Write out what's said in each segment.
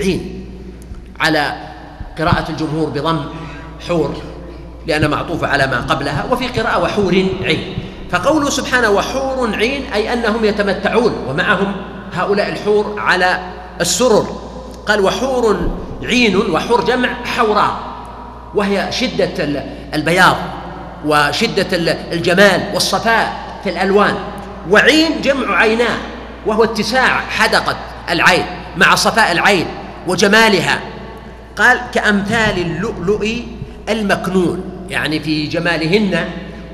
عين على قراءة الجمهور بضم حور لأن معطوفة على ما قبلها وفي قراءة وحور عين. فقوله سبحانه وحور عين أي أنهم يتمتعون ومعهم هؤلاء الحور على السرر. قال وحور عين وحور جمع حوراء وهي شدة البياض وشدة الجمال والصفاء في الألوان. وعين جمع عيناه وهو اتساع حدقة العين مع صفاء العين. وجمالها. قال كأمثال اللؤلؤ المكنون يعني في جمالهن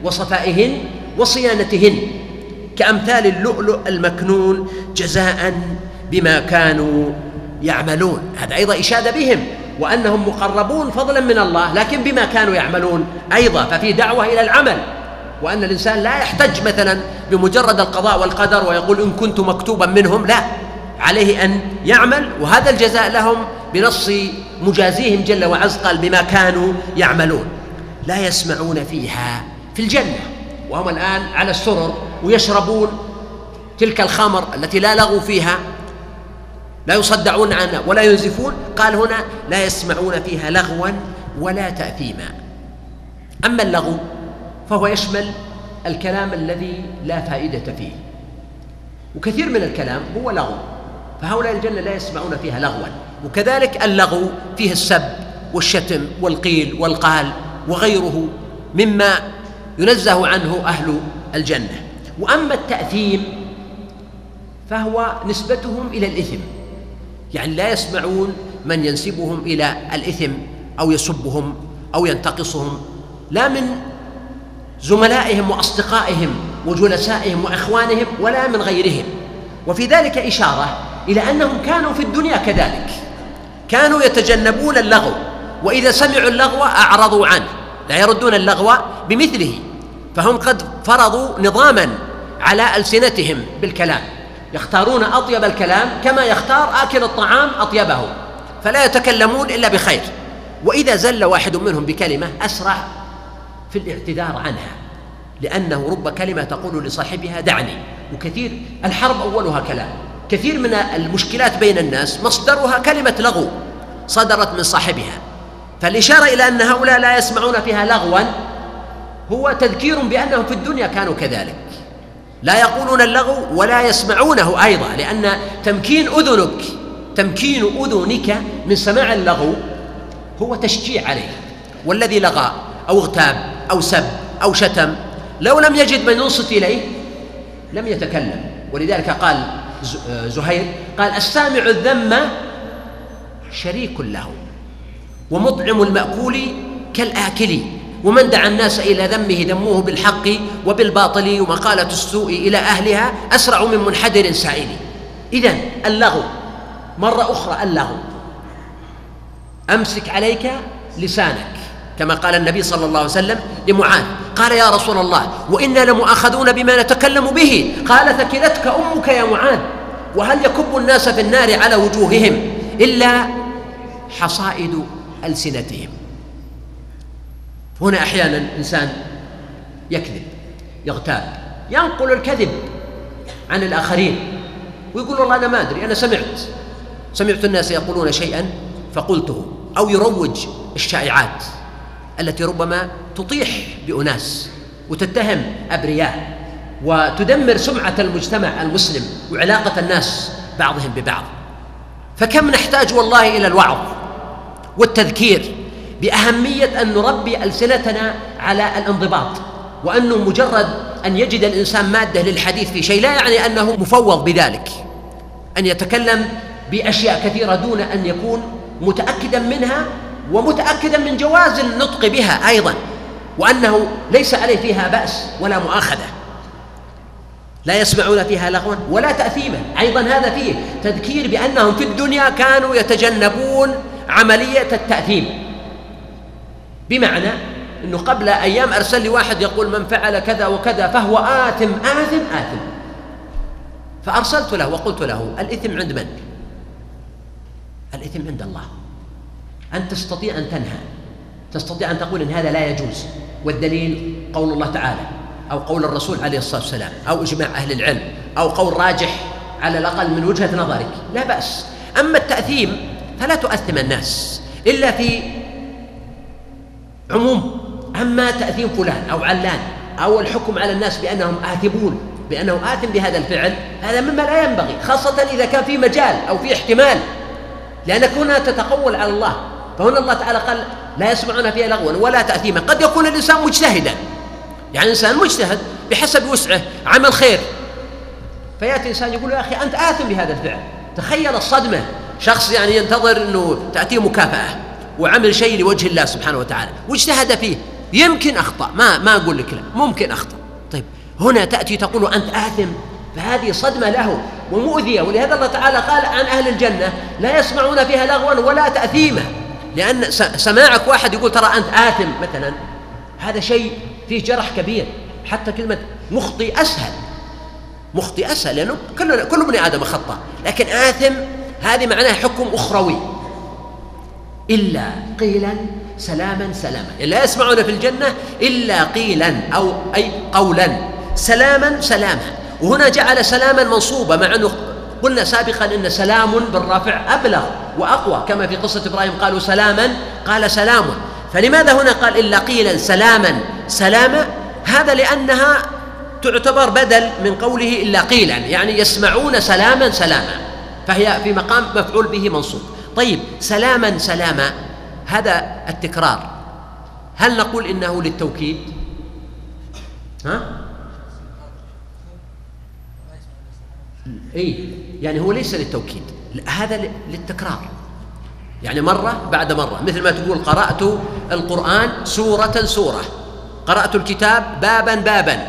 وصفائهن وصيانتهن. كأمثال اللؤلؤ المكنون جزاء بما كانوا يعملون. هذا أيضا إشادة بهم وأنهم مقربون فضلا من الله لكن بما كانوا يعملون أيضا. ففي دعوة إلى العمل وأن الإنسان لا يحتج مثلا بمجرد القضاء والقدر ويقول إن كنت مكتوبا منهم لا. عليه أن يعمل وهذا الجزاء لهم بنص مجازيهم جل وعز قال بما كانوا يعملون. لا يسمعون فيها في الجنة وهم الآن على السرر ويشربون تلك الخمر التي لا لغو فيها لا يصدعون عنها ولا ينزفون. قال هنا لا يسمعون فيها لغوا ولا تأثيما. أما اللغو فهو يشمل الكلام الذي لا فائدة فيه وكثير من الكلام هو لغو. فهؤلاء الجنة لا يسمعون فيها لغوا وكذلك اللغو فيه السب والشتم والقيل والقال وغيره مما ينزه عنه أهل الجنة. وأما التأثيم فهو نسبتهم إلى الإثم يعني لا يسمعون من ينسبهم إلى الإثم أو يسبهم أو ينتقصهم لا من زملائهم وأصدقائهم وجلسائهم وإخوانهم ولا من غيرهم. وفي ذلك إشارة إلى أنهم كانوا في الدنيا كذلك. كانوا يتجنبون اللغو وإذا سمعوا اللغو أعرضوا عنه لا يردون اللغو بمثله. فهم قد فرضوا نظاما على ألسنتهم بالكلام يختارون أطيب الكلام كما يختار آكل الطعام أطيبه فلا يتكلمون إلا بخير. وإذا زل واحد منهم بكلمة أسرع في الاعتذار عنها لأنه رب كلمة تقول لصاحبها دعني. وكثير الحرب أولها كلام. كثير من المشكلات بين الناس مصدرها كلمة لغو صدرت من صاحبها. فالإشارة إلى أن هؤلاء لا يسمعون فيها لغوا هو تذكير بأنهم في الدنيا كانوا كذلك. لا يقولون اللغو ولا يسمعونه أيضا لأن تمكين أذنك تمكين أذنك من سماع اللغو هو تشجيع عليه. والذي لغى أو اغتاب أو سب أو شتم لو لم يجد من ينصت إليه لم يتكلم. ولذلك قال زهير قال السامع الذم شريك له ومطعم المأكول كالآكل ومن دعا الناس إلى ذمه ذموه بالحق وبالباطل ومقالة السوء إلى أهلها أسرع من منحدر سائل. إذا اللغو مرة أخرى اللغو. أمسك عليك لسانك كما قال النبي صلى الله عليه وسلم لمعاذ. قال يا رسول الله وإنا لمؤاخذون بما نتكلم به. قال ثكلتك أمك يا معاذ. وهل يكب الناس في النار على وجوههم إلا حصائد ألسنتهم؟ هنا أحيانا إنسان يكذب يغتاب ينقل الكذب عن الآخرين ويقول والله أنا ما أدري أنا سمعت سمعت الناس يقولون شيئا فقلته أو يروج الشائعات التي ربما تطيح بأناس وتتهم أبرياء. وتدمر سمعة المجتمع المسلم وعلاقة الناس بعضهم ببعض. فكم نحتاج والله إلى الوعظ والتذكير بأهمية أن نربي ألسنتنا على الانضباط وأنه مجرد أن يجد الإنسان مادة للحديث في شيء لا يعني أنه مفوض بذلك. أن يتكلم بأشياء كثيرة دون أن يكون متأكدا منها ومتأكدا من جواز النطق بها أيضا وأنه ليس عليه فيها بأس ولا مؤاخذة. لا يسمعون فيها لغوا ولا تأثيما. أيضا هذا فيه تذكير بأنهم في الدنيا كانوا يتجنبون عملية التأثيم. بمعنى أنه قبل أيام أرسل لي واحد يقول من فعل كذا وكذا فهو آثم آثم آثم. فأرسلت له وقلت له الإثم عند من؟ الإثم عند الله. أن تستطيع أن تنهى تستطيع أن تقول إن هذا لا يجوز. والدليل قول الله تعالى أو قول الرسول عليه الصلاة والسلام أو إجماع أهل العلم أو قول راجح على الأقل من وجهة نظرك لا بأس. أما التأثيم فلا تؤثم الناس إلا في عموم. أما تأثيم فلان أو علان أو الحكم على الناس بأنهم آثمون بأنه آثم بهذا الفعل هذا مما لا ينبغي خاصة إذا كان في مجال أو في احتمال. لأنك هنا تتقول على الله فهنا الله تعالى قال لا يسمعون فيها لغوا ولا تأثيما. قد يكون الإنسان مجتهدا. يعني إنسان مجتهد بحسب وسعه عمل خير. فيأتي إنسان يقول يا أخي أنت آثم بهذا الفعل. تخيل الصدمة. شخص يعني ينتظر أنه تأتيه مكافأة وعمل شيء لوجه الله سبحانه وتعالى. واجتهد فيه. يمكن أخطأ. ما ما أقول لك لا. ممكن أخطأ. طيب هنا تأتي تقول أنت آثم. فهذه صدمة له ومؤذية. ولهذا الله تعالى قال عن أهل الجنة لا يسمعون فيها لغوا ولا تأثيما لأن سماعك واحد يقول ترى أنت آثم مثلا. هذا شيء فيه جرح كبير حتى كلمة مخطي أسهل. مخطي أسهل لأنه كل كل ابن آدم خطأ. لكن آثم هذه معناها حكم أخروي. إلا قيلا سلاما سلاما. يعني لا يسمعون في الجنة إلا قيلا أو أي قولا. سلاما سلاما. وهنا جعل سلاما منصوبا مع أنه قلنا سابقا إن سلام بالرفع أبلغ وأقوى. كما في قصة إبراهيم قالوا سلاما قال سلام. فلماذا هنا قال إلا قيلا سلاما؟ سلاما هذا لأنها تعتبر بدل من قوله إلا قيلا يعني يسمعون سلاما سلاما فهي في مقام مفعول به منصوب. طيب سلاما سلاما هذا التكرار هل نقول إنه للتوكيد؟ ها؟ اي يعني هو ليس للتوكيد هذا للتكرار. يعني مرة بعد مرة مثل ما تقول قرأت القرآن سورة سورة قرأت الكتاب بابا بابا.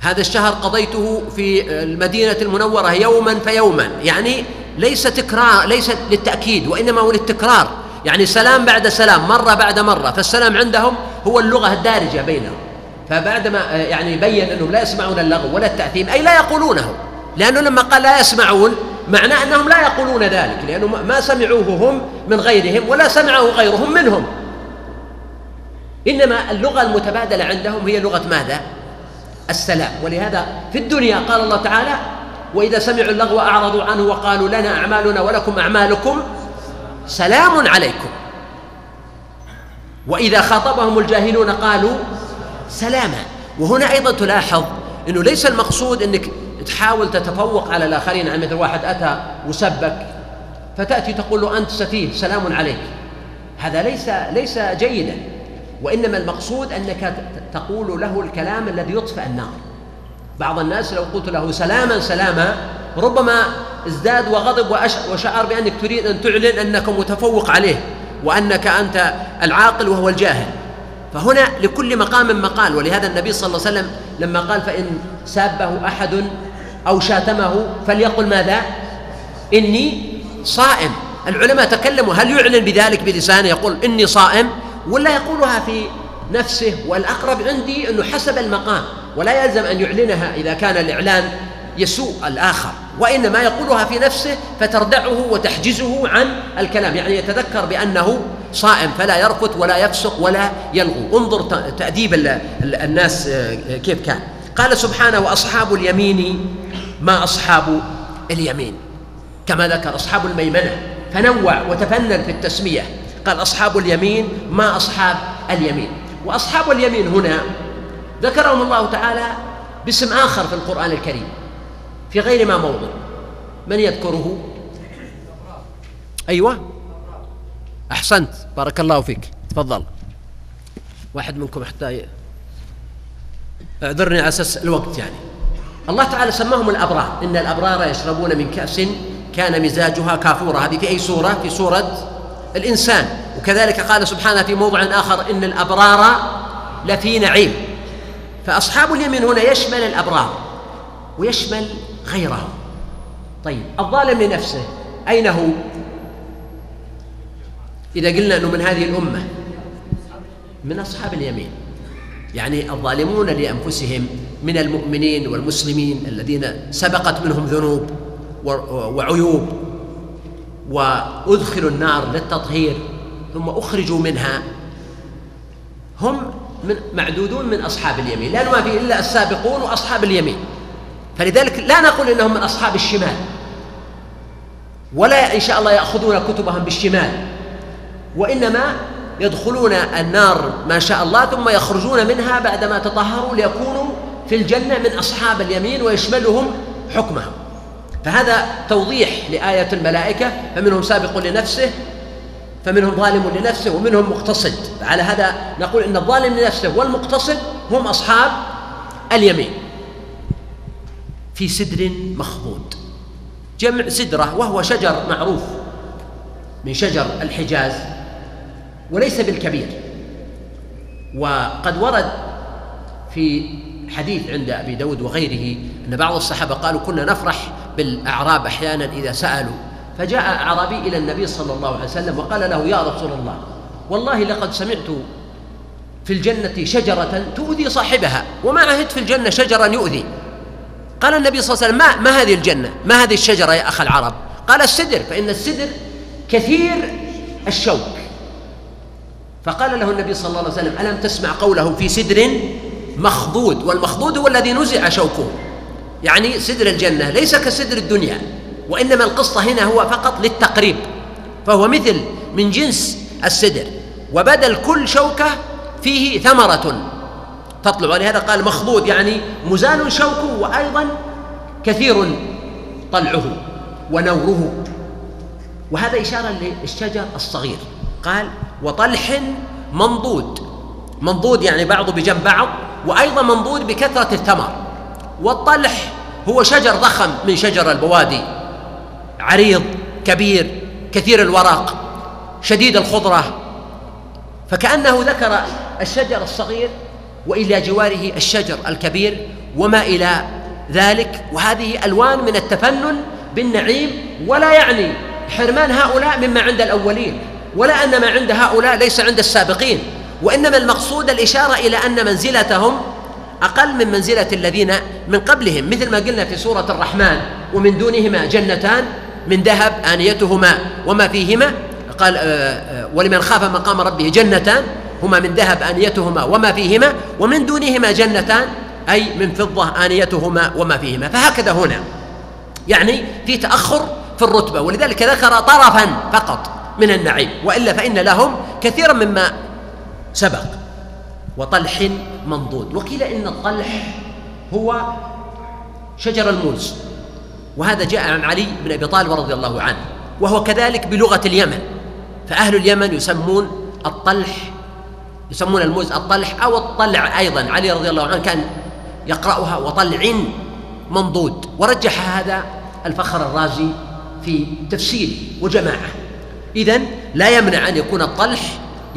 هذا الشهر قضيته في المدينة المنورة يوما فيوما يعني ليس تكرار ليس للتأكيد وإنما هو للتكرار. يعني سلام بعد سلام مرة بعد مرة فالسلام عندهم هو اللغة الدارجة بينهم. فبعدما يعني بين أنهم لا يسمعون اللغو ولا التأثيم أي لا يقولونه لأنه لما قال لا يسمعون معناه أنهم لا يقولون ذلك لأنه ما سمعوه هم من غيرهم ولا سمعه غيرهم منهم. إنما اللغة المتبادلة عندهم هي لغة ماذا؟ السلام. ولهذا في الدنيا قال الله تعالى وإذا سمعوا اللغو أعرضوا عنه وقالوا لنا أعمالنا ولكم أعمالكم سلام عليكم. وإذا خاطبهم الجاهلون قالوا سلاما. وهنا أيضا تلاحظ أنه ليس المقصود أنك تحاول تتفوق على الآخرين يعني مثل واحد أتى وسبك فتأتي تقول له أنت سفيه سلام عليك. هذا ليس ليس جيدا وإنما المقصود أنك تقول له الكلام الذي يطفئ النار. بعض الناس لو قلت له سلاما سلاما ربما ازداد وغضب وشعر بأنك تريد أن تعلن أنك متفوق عليه وأنك أنت العاقل وهو الجاهل. فهنا لكل مقام مقال ولهذا النبي صلى الله عليه وسلم لما قال فإن سابه أحد أو شاتمه فليقل ماذا؟ إني صائم. العلماء تكلموا هل يعلن بذلك بلسانه يقول إني صائم؟ ولا يقولها في نفسه والأقرب عندي أنه حسب المقام ولا يلزم أن يعلنها إذا كان الإعلان يسوء الآخر وإنما يقولها في نفسه فتردعه وتحجزه عن الكلام. يعني يتذكر بأنه صائم فلا يرفث ولا يفسق ولا يلغو. انظر تأديب الناس آه، كيف كان. قال سبحانه وأصحاب اليمين ما أصحاب اليمين. كما ذكر أصحاب الميمنة. فنوع وتفنن في التسمية. قال أصحاب اليمين ما أصحاب اليمين. وأصحاب اليمين هنا ذكرهم الله تعالى باسم آخر في القرآن الكريم في غير ما موضع. من يذكره؟ أيوة. أحسنت. بارك الله فيك. تفضل. واحد منكم حتى اعذرني على أساس الوقت يعني. الله تعالى سماهم الأبرار. إن الأبرار يشربون من كأس كان مزاجها كافورا. هذه في أي سورة؟ في سورة الإنسان. وكذلك قال سبحانه في موضع آخر إن الأبرار لفي نعيم. فأصحاب اليمين هنا يشمل الأبرار ويشمل غيرهم. طيب الظالم لنفسه أين هو؟ إذا قلنا أنه من هذه الأمة من أصحاب اليمين. يعني الظالمون لأنفسهم من المؤمنين والمسلمين الذين سبقت منهم ذنوب وعيوب وأدخلوا النار للتطهير ثم أخرجوا منها هم من معدودون من أصحاب اليمين لأنه ما في إلا السابقون وأصحاب اليمين فلذلك لا نقول إنهم من أصحاب الشمال ولا إن شاء الله يأخذون كتبهم بالشمال وإنما يدخلون النار ما شاء الله ثم يخرجون منها بعدما تطهروا ليكونوا في الجنة من أصحاب اليمين ويشملهم حكمهم. فهذا توضيح لآية الملائكة فمنهم سابق لنفسه فمنهم ظالم لنفسه ومنهم مقتصد. على هذا نقول إن الظالم لنفسه والمقتصد هم أصحاب اليمين. في سدر مخضود. جمع سدرة وهو شجر معروف من شجر الحجاز. وليس بالكبير. وقد ورد في حديث عند أبي داود وغيره أن بعض الصحابة قالوا كنا نفرح بالأعراب أحيانا إذا سألوا. فجاء أعرابي إلى النبي صلى الله عليه وسلم وقال له يا رسول الله والله لقد سمعت في الجنة شجرة تؤذي صاحبها وما عهدت في الجنة شجرا يؤذي. قال النبي صلى الله عليه وسلم ما, ما هذه الجنة؟ ما هذه الشجرة يا أخ العرب؟ قال السدر. فإن السدر كثير الشوك. فقال له النبي صلى الله عليه وسلم ألم تسمع قوله في سدر مخضود؟ والمخضود هو الذي نزع شوكه. يعني سدر الجنة ليس كسدر الدنيا وإنما القصة هنا هو فقط للتقريب فهو مثل من جنس السدر. وبدل كل شوكة فيه ثمرة تطلع ولهذا قال مخضود يعني مزال شوكه وأيضا كثير طلعه ونوره. وهذا إشارة للشجر الصغير. قال وطلح منضود. منضود يعني بعضه بجنب بعض وأيضا منضود بكثرة الثمر والطلح هو شجر ضخم من شجر البوادي. عريض كبير كثير الورق شديد الخضرة. فكأنه ذكر الشجر الصغير وإلى جواره الشجر الكبير وما إلى ذلك. وهذه ألوان من التفنن بالنعيم ولا يعني حرمان هؤلاء مما عند الأولين. ولا أن ما عند هؤلاء ليس عند السابقين وإنما المقصود الإشارة إلى أن منزلتهم أقل من منزلة الذين من قبلهم مثل ما قلنا في سورة الرحمن ومن دونهما جنتان من ذهب آنيتهما وما فيهما قال آه، آه، ولمن خاف مقام ربه جنتان هما من ذهب آنيتهما وما فيهما ومن دونهما جنتان أي من فضة آنيتهما وما فيهما. فهكذا هنا يعني في تأخر في الرتبة ولذلك ذكر طرفا فقط. من النعيم. وإلا فإن لهم كثيرا مما سبق. وطلح منضود. وقيل إن الطلح هو شجر الموز. وهذا جاء عن علي بن أبي طالب رضي الله عنه. وهو كذلك بلغة اليمن. فأهل اليمن يسمون الطلح يسمون الموز الطلح أو الطلع أيضا. علي رضي الله عنه كان يقرأها وطلع منضود. ورجح هذا الفخر الرازي في تفسير وجماعة. اذا لا يمنع أن يكون الطلح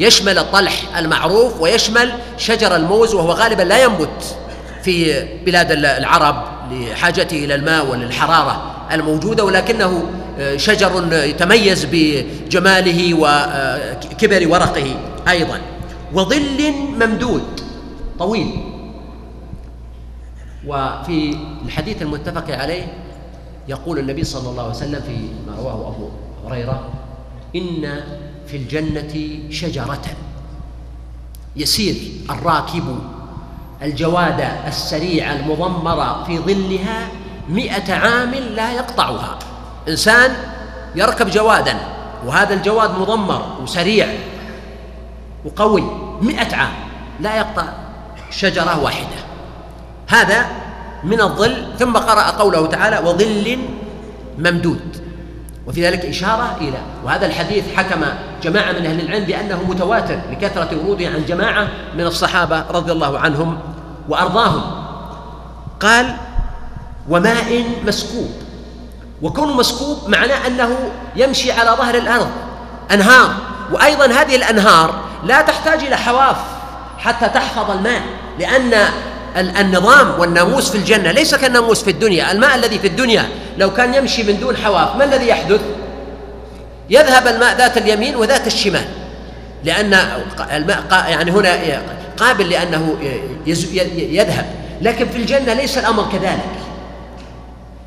يشمل الطلح المعروف ويشمل شجر الموز وهو غالبا لا ينبت في بلاد العرب لحاجته إلى الماء وللحراره الموجودة ولكنه آه، شجر يتميز بجماله وكبر ورقه أيضا. وظل ممدود طويل. وفي الحديث المتفق عليه يقول النبي صلى الله عليه وسلم في ما رواه أبو هريرة إن في الجنة شجرة. يسير الراكب الجواد السريع المضمرة في ظلها مئة عام لا يقطعها. إنسان يركب جوادا وهذا الجواد مضمر وسريع وقوي مئة عام لا يقطع شجرة واحدة. هذا من الظل. ثم قرأ قوله تعالى وظل ممدود. وفي ذلك إشارة إلى وهذا الحديث حكم جماعة من أهل العلم بأنه متواتر لكثرة وروده عن جماعة من الصحابة رضي الله عنهم وأرضاهم. قال وماء مسكوب. وكونه مسكوب معناه أنه يمشي على ظهر الأرض أنهار. وأيضا هذه الأنهار لا تحتاج إلى حواف حتى تحفظ الماء لأن النظام والناموس في الجنة ليس كالناموس في الدنيا. الماء الذي في الدنيا لو كان يمشي من دون حواف ما الذي يحدث؟ يذهب الماء ذات اليمين وذات الشمال لأن الماء يعني هنا قابل لأنه يذهب. لكن في الجنة ليس الأمر كذلك.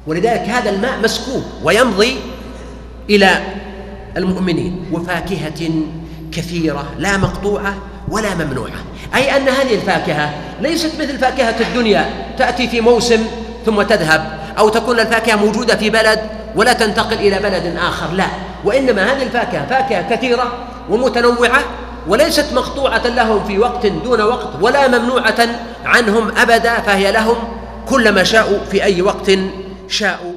ولذلك هذا الماء مسكوب ويمضي إلى المؤمنين. وفاكهة كثيرة لا مقطوعة ولا ممنوعة. أي أن هذه الفاكهة ليست مثل فاكهة الدنيا تأتي في موسم ثم تذهب أو تكون الفاكهة موجودة في بلد ولا تنتقل إلى بلد آخر لا. وإنما هذه الفاكهة فاكهة كثيرة ومتنوعة وليست مقطوعة لهم في وقت دون وقت ولا ممنوعة عنهم أبدا فهي لهم كلما شاءوا في أي وقت شاءوا